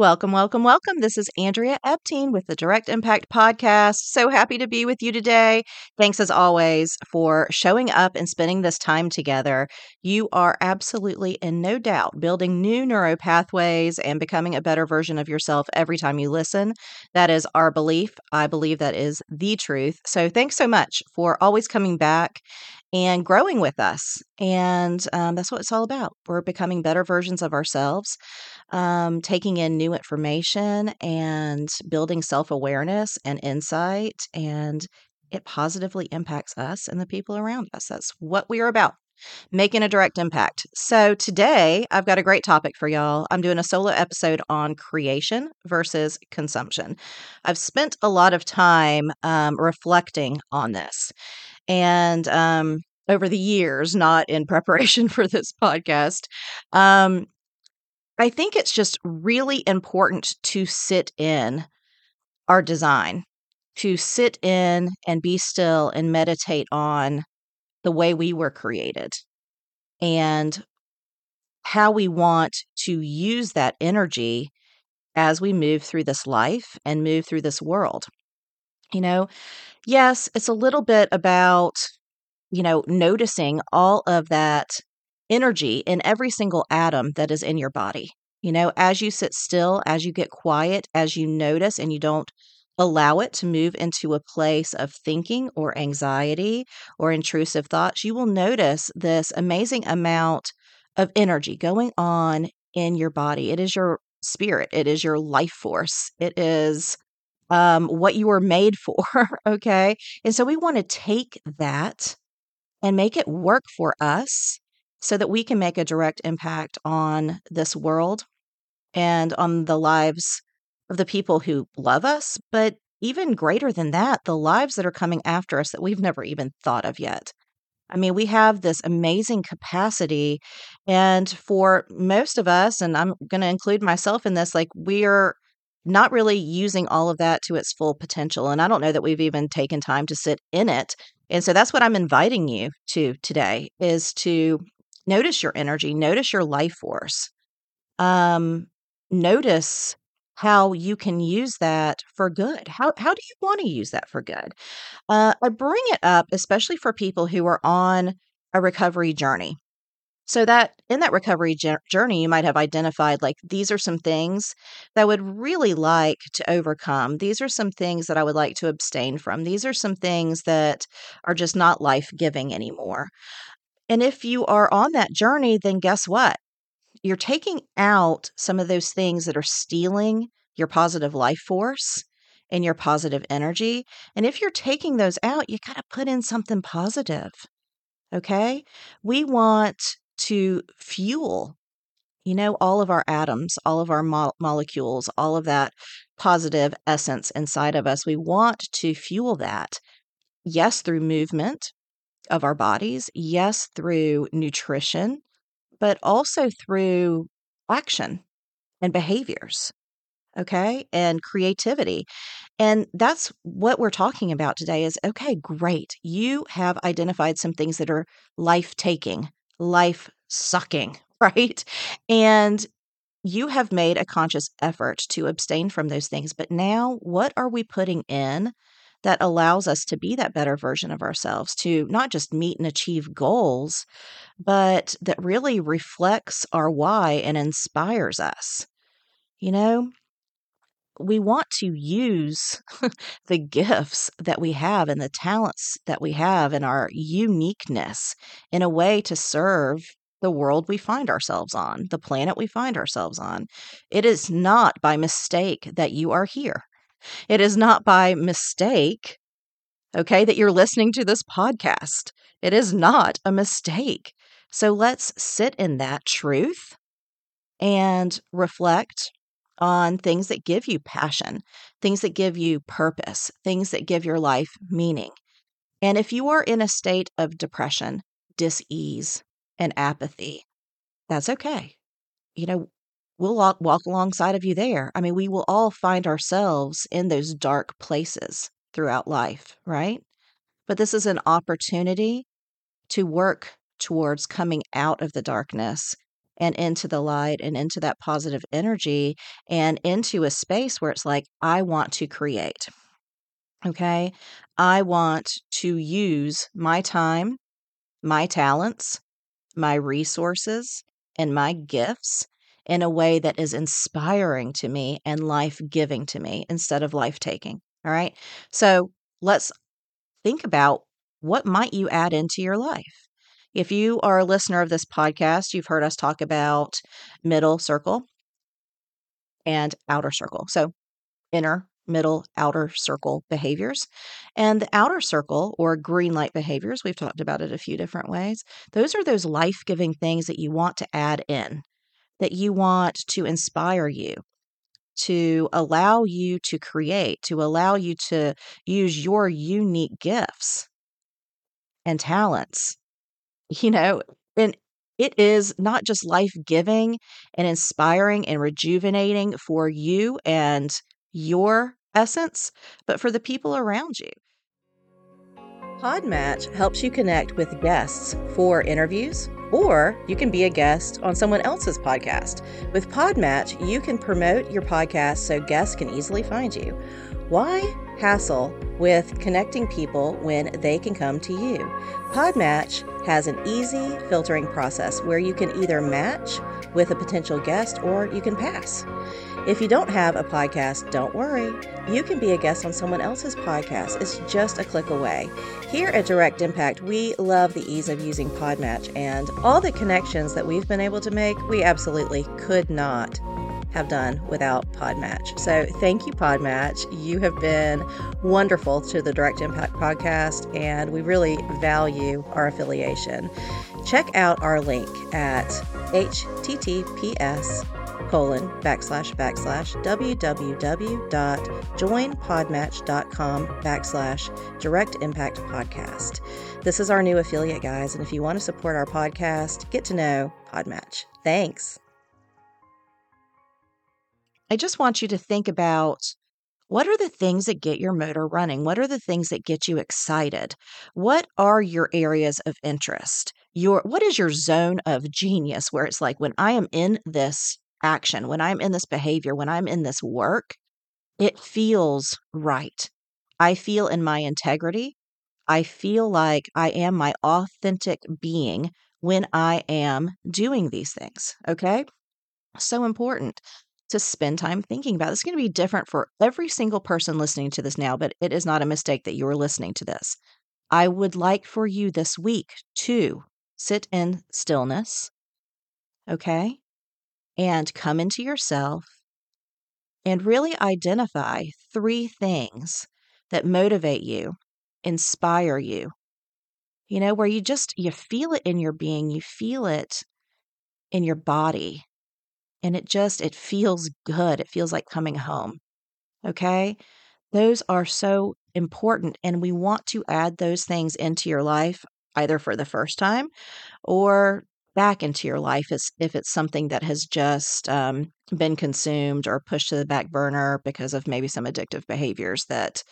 Welcome, welcome, welcome. This is Andrea Epting with the Direct Impact Podcast. So happy to be with you today. Thanks as always for showing up and spending this time together. You are absolutely in no doubt building new neuro pathways and becoming a better version of yourself every time you listen. That is our belief. I believe that is the truth. So thanks so much for always coming back and growing with us. And um, that's what it's all about. We're becoming better versions of ourselves, um, taking in new information and building self awareness and insight. And it positively impacts us and the people around us. That's what we are about. Making a direct impact. So, today I've got a great topic for y'all. I'm doing a solo episode on creation versus consumption. I've spent a lot of time um, reflecting on this. And um, over the years, not in preparation for this podcast, um, I think it's just really important to sit in our design, to sit in and be still and meditate on the way we were created and how we want to use that energy as we move through this life and move through this world. You know, yes, it's a little bit about, you know, noticing all of that energy in every single atom that is in your body. You know, as you sit still, as you get quiet, as you notice and you don't allow it to move into a place of thinking or anxiety or intrusive thoughts, you will notice this amazing amount of energy going on in your body. It is your spirit, it is your life force, it is um, what you were made for. okay. And so we want to take that and make it work for us so that we can make a direct impact on this world and on the lives of the people who love us, but even greater than that, the lives that are coming after us that we've never even thought of yet. I mean, we have this amazing capacity. And for most of us, and I'm going to include myself in this, like we're not really using all of that to its full potential. And I don't know that we've even taken time to sit in it. And so that's what I'm inviting you to today is to notice your energy, notice your life force. Um, notice how you can use that for good. How how do you want to use that for good? Uh, I bring it up especially for people who are on a recovery journey. So that in that recovery journey, you might have identified like these are some things that I would really like to overcome. These are some things that I would like to abstain from. These are some things that are just not life giving anymore. And if you are on that journey, then guess what? You're taking out some of those things that are stealing your positive life force and your positive energy. And if you're taking those out, you got to put in something positive. Okay. We want to fuel you know all of our atoms all of our mo- molecules all of that positive essence inside of us. We want to fuel that yes through movement of our bodies yes through nutrition but also through action and behaviors okay and creativity. And that's what we're talking about today is okay great you have identified some things that are life taking life sucking, right? And you have made a conscious effort to abstain from those things. But now, what are we putting in that allows us to be that better version of ourselves, to not just meet and achieve goals, but that really reflects our why and inspires us? You know, we want to use the gifts that we have and the talents that we have and our uniqueness in a way to serve the world we find ourselves on, the planet we find ourselves on. It is not by mistake that you are here. It is not by mistake, okay, that you're listening to this podcast. It is not a mistake. So let's sit in that truth and reflect on things that give you passion, things that give you purpose, things that give your life meaning. And if you are in a state of depression, dis-ease, and apathy, that's okay. You know, we'll walk, alongside of you there. I mean, we will all find ourselves in those dark places throughout life, right? But this is an opportunity to work towards coming out of the darkness and into the light and into that positive energy and into a space where it's like, I want to create. Okay. I want to use my time, my talents, my resources, and my gifts in a way that is inspiring to me and life giving to me instead of life taking. All right. So let's think about what might you add into your life? If you are a listener of this podcast, you've heard us talk about middle circle and outer circle. So, inner, middle, outer circle behaviors. And the outer circle or green light behaviors, we've talked about it a few different ways. Those are those life giving things that you want to add in, that you want to inspire you, to allow you to create, to allow you to use your unique gifts and talents you know, and it is not just life giving and inspiring and rejuvenating for you and your essence, but for the people around you. Podmatch helps you connect with guests for interviews, or you can be a guest on someone else's podcast. With Podmatch, you can promote your podcast so guests can easily find you. Why hassle with connecting people when they can come to you? Podmatch has an easy filtering process where you can either match with a potential guest or you can pass. If you don't have a podcast, don't worry. You can be a guest on someone else's podcast. It's just a click away. Here at Direct Impact, we love the ease of using Podmatch and all the connections that we've been able to make, we absolutely could not have done without Podmatch. So thank you, Podmatch. You have been wonderful to the Direct Impact podcast, and we really value our affiliation. Check out our link at https colon backslash backslash www.joinpodmatch.com backslash direct impact podcast. This is our new affiliate, guys, and if you want to support our podcast, get to know Podmatch. Thanks. I just want you to think about what are the things that get your motor running? What are the things that get you excited? What are your areas of interest? Your what is your zone of genius where it's like when I am in this action, when I'm in this behavior, when I'm in this work, it feels right. I feel in my integrity. I feel like I am my authentic being when I am doing these things. Okay. So important to spend time thinking about. It's going to be different for every single person listening to this now, but it is not a mistake that you're listening to this. I would like for you this week to sit in stillness, okay? And come into yourself and really identify three things that motivate you, inspire you. You know, where you just you feel it in your being, you feel it in your body and it just it feels good. It feels like coming home. Okay? Those are so important and we want to add those things into your life either for the first time or back into your life as if it's something that has just um, been consumed or pushed to the back burner because of maybe some addictive behaviors that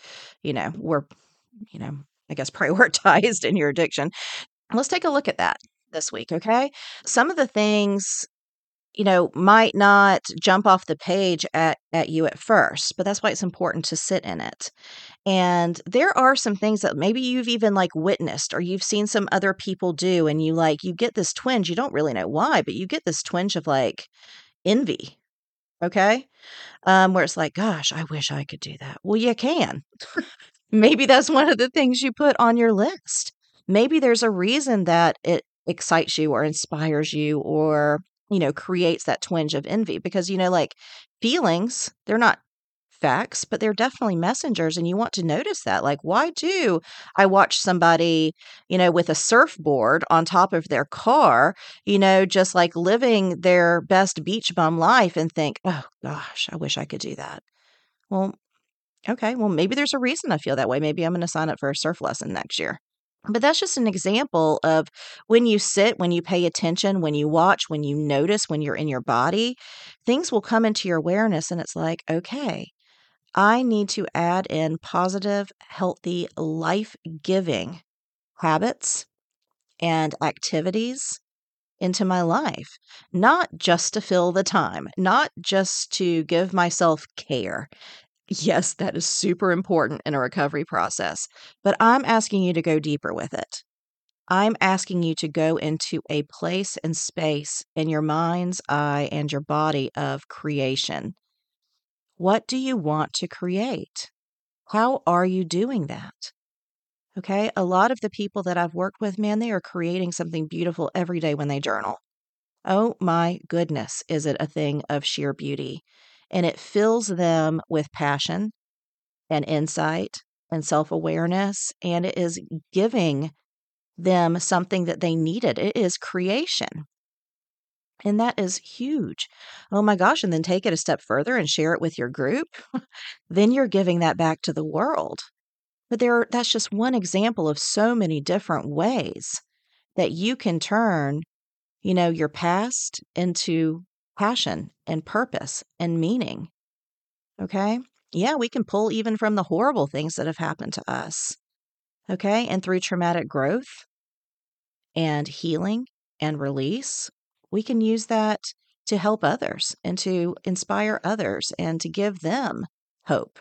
you know were you know i guess prioritized in your addiction let's take a look at that this week okay some of the things you know, might not jump off the page at, at you at first, but that's why it's important to sit in it. And there are some things that maybe you've even like witnessed or you've seen some other people do, and you like, you get this twinge. You don't really know why, but you get this twinge of like envy. Okay. Um, where it's like, gosh, I wish I could do that. Well, you can. maybe that's one of the things you put on your list. Maybe there's a reason that it excites you or inspires you or you know, creates that twinge of envy because, you know, like feelings, they're not facts, but they're definitely messengers. And you want to notice that. Like, why do I watch somebody, you know, with a surfboard on top of their car, you know, just like living their best beach bum life and think, oh gosh, I wish I could do that? Well, okay. Well, maybe there's a reason I feel that way. Maybe I'm going to sign up for a surf lesson next year. But that's just an example of when you sit, when you pay attention, when you watch, when you notice, when you're in your body, things will come into your awareness. And it's like, okay, I need to add in positive, healthy, life giving habits and activities into my life, not just to fill the time, not just to give myself care. Yes, that is super important in a recovery process, but I'm asking you to go deeper with it. I'm asking you to go into a place and space in your mind's eye and your body of creation. What do you want to create? How are you doing that? Okay, a lot of the people that I've worked with, man, they are creating something beautiful every day when they journal. Oh my goodness, is it a thing of sheer beauty? And it fills them with passion and insight and self awareness, and it is giving them something that they needed. It is creation. And that is huge. Oh my gosh. And then take it a step further and share it with your group. then you're giving that back to the world. But there that's just one example of so many different ways that you can turn, you know, your past into passion and purpose and meaning. Okay. Yeah, we can pull even from the horrible things that have happened to us. Okay. And through traumatic growth and healing and release, we can use that to help others and to inspire others and to give them hope.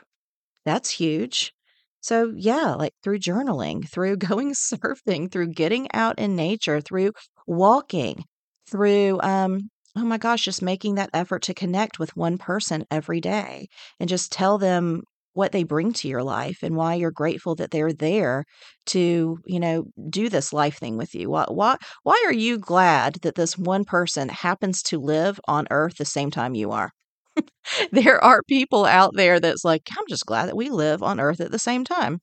That's huge. So, yeah, like through journaling, through going surfing, through getting out in nature, through walking, through um, oh my gosh, just making that effort to connect with one person every day and just tell them what they bring to your life and why you're grateful that they're there to, you know, do this life thing with you. Why, why, why are you glad that this one person happens to live on earth the same time you are? there are people out there that's like, I'm just glad that we live on earth at the same time.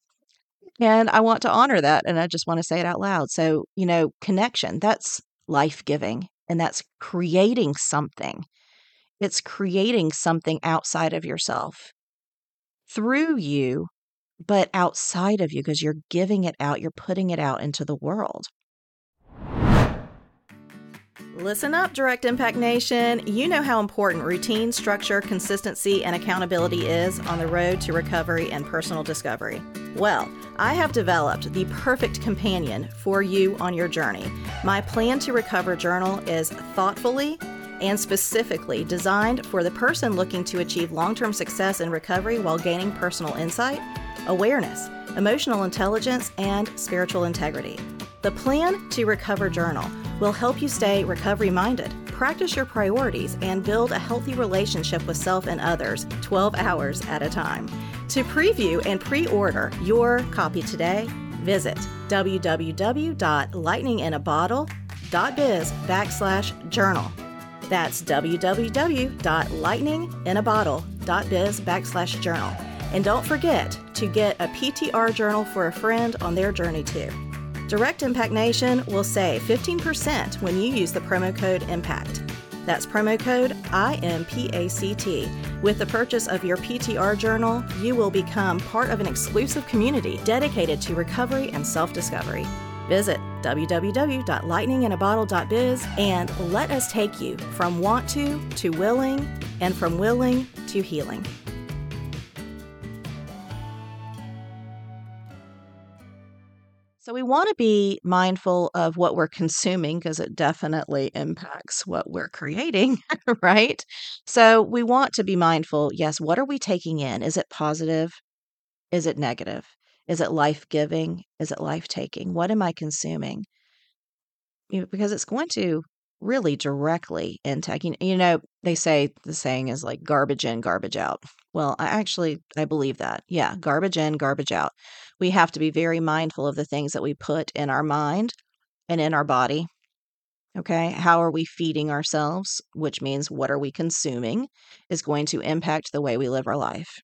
And I want to honor that. And I just want to say it out loud. So, you know, connection, that's life giving and that's creating something. It's creating something outside of yourself through you, but outside of you because you're giving it out, you're putting it out into the world. Listen up, Direct Impact Nation. You know how important routine, structure, consistency, and accountability is on the road to recovery and personal discovery. Well, I have developed the perfect companion for you on your journey. My Plan to Recover journal is thoughtfully and specifically designed for the person looking to achieve long term success in recovery while gaining personal insight, awareness, emotional intelligence, and spiritual integrity. The Plan to Recover journal will help you stay recovery minded, practice your priorities, and build a healthy relationship with self and others 12 hours at a time. To preview and pre order your copy today, visit www.lightninginabottle.biz backslash journal. That's www.lightninginabottle.biz backslash journal. And don't forget to get a PTR journal for a friend on their journey too. Direct Impact Nation will save 15% when you use the promo code IMPACT. That's promo code IMPACT. With the purchase of your PTR journal, you will become part of an exclusive community dedicated to recovery and self discovery. Visit www.lightninginabottle.biz and let us take you from want to to willing and from willing to healing. So we want to be mindful of what we're consuming because it definitely impacts what we're creating, right? So we want to be mindful yes, what are we taking in? Is it positive? Is it negative? Is it life giving? Is it life taking? What am I consuming? Because it's going to really directly impact. You know, they say the saying is like garbage in, garbage out. Well, I actually I believe that. Yeah, garbage in, garbage out. We have to be very mindful of the things that we put in our mind and in our body. Okay? How are we feeding ourselves, which means what are we consuming is going to impact the way we live our life.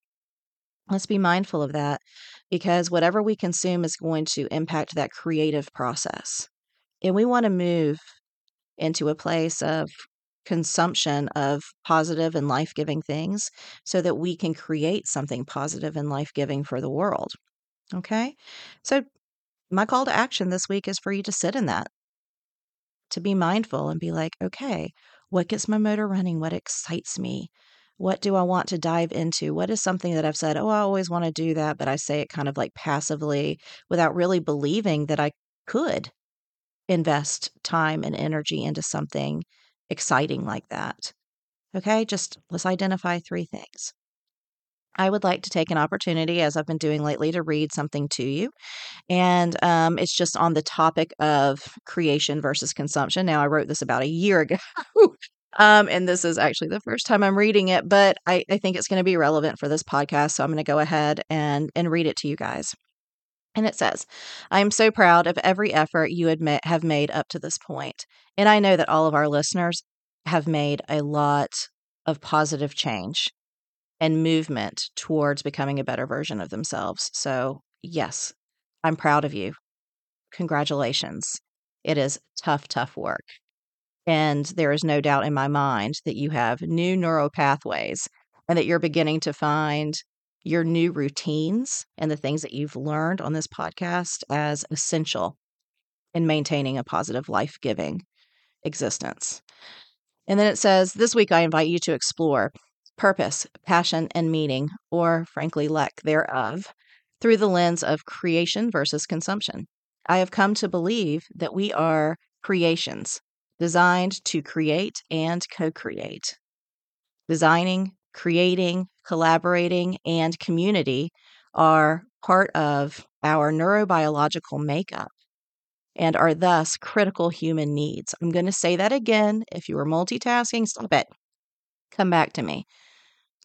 Let's be mindful of that because whatever we consume is going to impact that creative process. And we want to move into a place of consumption of positive and life giving things so that we can create something positive and life giving for the world. Okay. So, my call to action this week is for you to sit in that, to be mindful and be like, okay, what gets my motor running? What excites me? What do I want to dive into? What is something that I've said, oh, I always want to do that, but I say it kind of like passively without really believing that I could invest time and energy into something exciting like that. Okay, just let's identify three things. I would like to take an opportunity, as I've been doing lately, to read something to you. And um, it's just on the topic of creation versus consumption. Now, I wrote this about a year ago. um, and this is actually the first time I'm reading it, but I, I think it's going to be relevant for this podcast. So I'm going to go ahead and, and read it to you guys. And it says, I am so proud of every effort you admit, have made up to this point. And I know that all of our listeners have made a lot of positive change and movement towards becoming a better version of themselves. So, yes, I'm proud of you. Congratulations. It is tough, tough work. And there is no doubt in my mind that you have new neural pathways and that you're beginning to find your new routines and the things that you've learned on this podcast as essential in maintaining a positive, life giving existence. And then it says, This week I invite you to explore purpose, passion, and meaning, or frankly, lack thereof, through the lens of creation versus consumption. I have come to believe that we are creations designed to create and co create. Designing, creating, collaborating, and community are part of our neurobiological makeup and are thus critical human needs. I'm going to say that again. If you were multitasking, stop it. Come back to me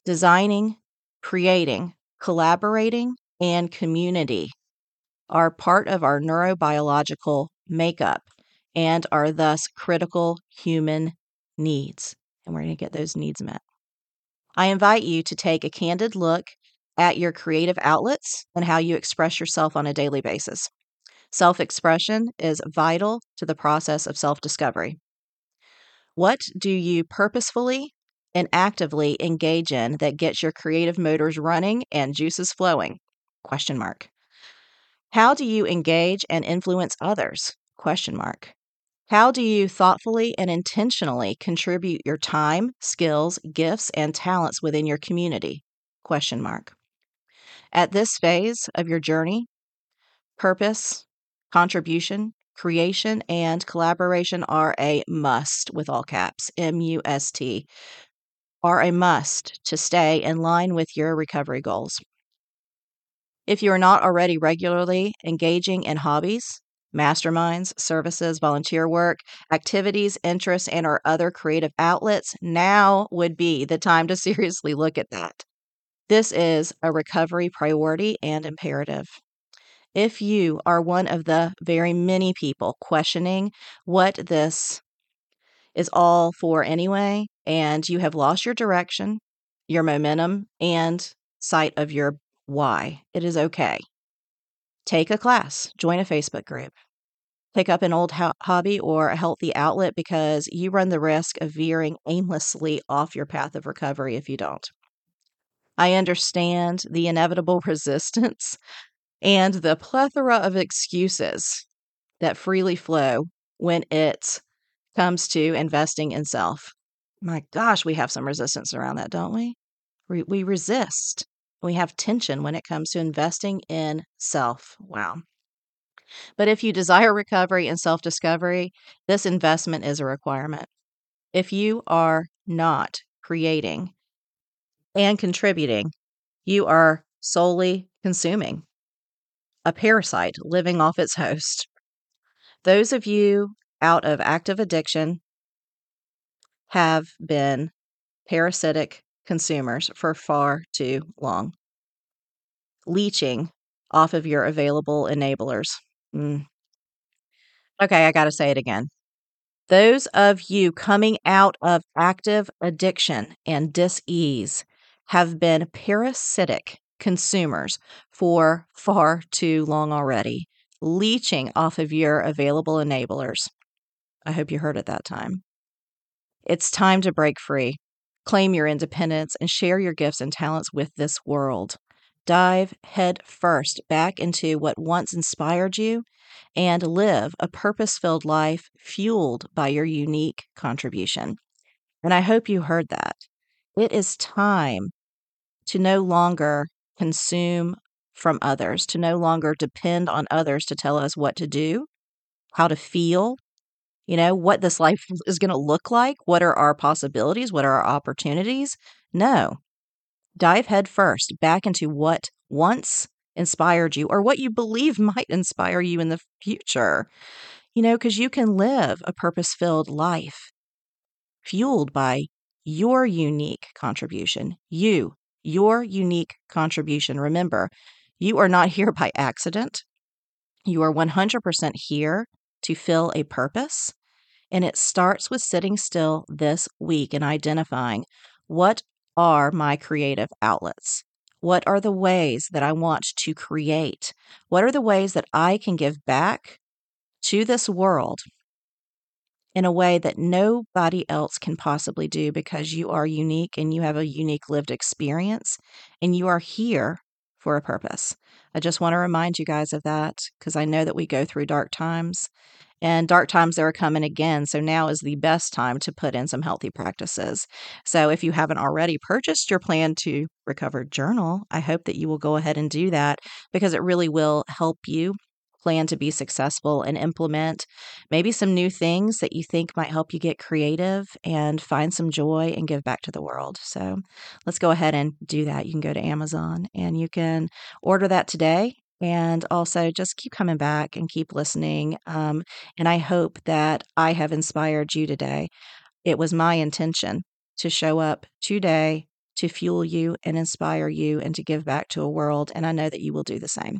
designing, creating, collaborating, and community are part of our neurobiological makeup and are thus critical human needs. And we're going to get those needs met. I invite you to take a candid look at your creative outlets and how you express yourself on a daily basis. Self expression is vital to the process of self discovery. What do you purposefully and actively engage in that gets your creative motors running and juices flowing? Question mark. How do you engage and influence others? Question mark. How do you thoughtfully and intentionally contribute your time, skills, gifts, and talents within your community? Question mark. At this phase of your journey, purpose, contribution, creation, and collaboration are a must with all caps, M U S T, are a must to stay in line with your recovery goals. If you are not already regularly engaging in hobbies, masterminds, services, volunteer work, activities, interests, and or other creative outlets, now would be the time to seriously look at that. This is a recovery priority and imperative. If you are one of the very many people questioning what this is all for anyway, and you have lost your direction, your momentum, and sight of your why. It is okay. Take a class, join a Facebook group, pick up an old ho- hobby or a healthy outlet because you run the risk of veering aimlessly off your path of recovery if you don't. I understand the inevitable resistance and the plethora of excuses that freely flow when it comes to investing in self. My gosh, we have some resistance around that, don't we? We, we resist. We have tension when it comes to investing in self. Wow. But if you desire recovery and self discovery, this investment is a requirement. If you are not creating and contributing, you are solely consuming, a parasite living off its host. Those of you out of active addiction have been parasitic consumers for far too long, leeching off of your available enablers. Mm. Okay, I got to say it again. Those of you coming out of active addiction and dis-ease have been parasitic consumers for far too long already, leeching off of your available enablers. I hope you heard it that time. It's time to break free, claim your independence, and share your gifts and talents with this world. Dive head first back into what once inspired you and live a purpose filled life fueled by your unique contribution. And I hope you heard that. It is time to no longer consume from others, to no longer depend on others to tell us what to do, how to feel, you know, what this life is going to look like, what are our possibilities, what are our opportunities. No, dive headfirst back into what once inspired you or what you believe might inspire you in the future. You know, because you can live a purpose filled life fueled by your unique contribution. You, your unique contribution. Remember, you are not here by accident. You are 100% here to fill a purpose. And it starts with sitting still this week and identifying what are my creative outlets? What are the ways that I want to create? What are the ways that I can give back to this world in a way that nobody else can possibly do because you are unique and you have a unique lived experience and you are here for a purpose. I just want to remind you guys of that because I know that we go through dark times and dark times are coming again. So now is the best time to put in some healthy practices. So if you haven't already purchased your plan to recover journal, I hope that you will go ahead and do that because it really will help you plan to be successful and implement maybe some new things that you think might help you get creative and find some joy and give back to the world. So let's go ahead and do that. You can go to Amazon and you can order that today and also just keep coming back and keep listening. Um, and I hope that I have inspired you today. It was my intention to show up today to fuel you and inspire you and to give back to a world. And I know that you will do the same.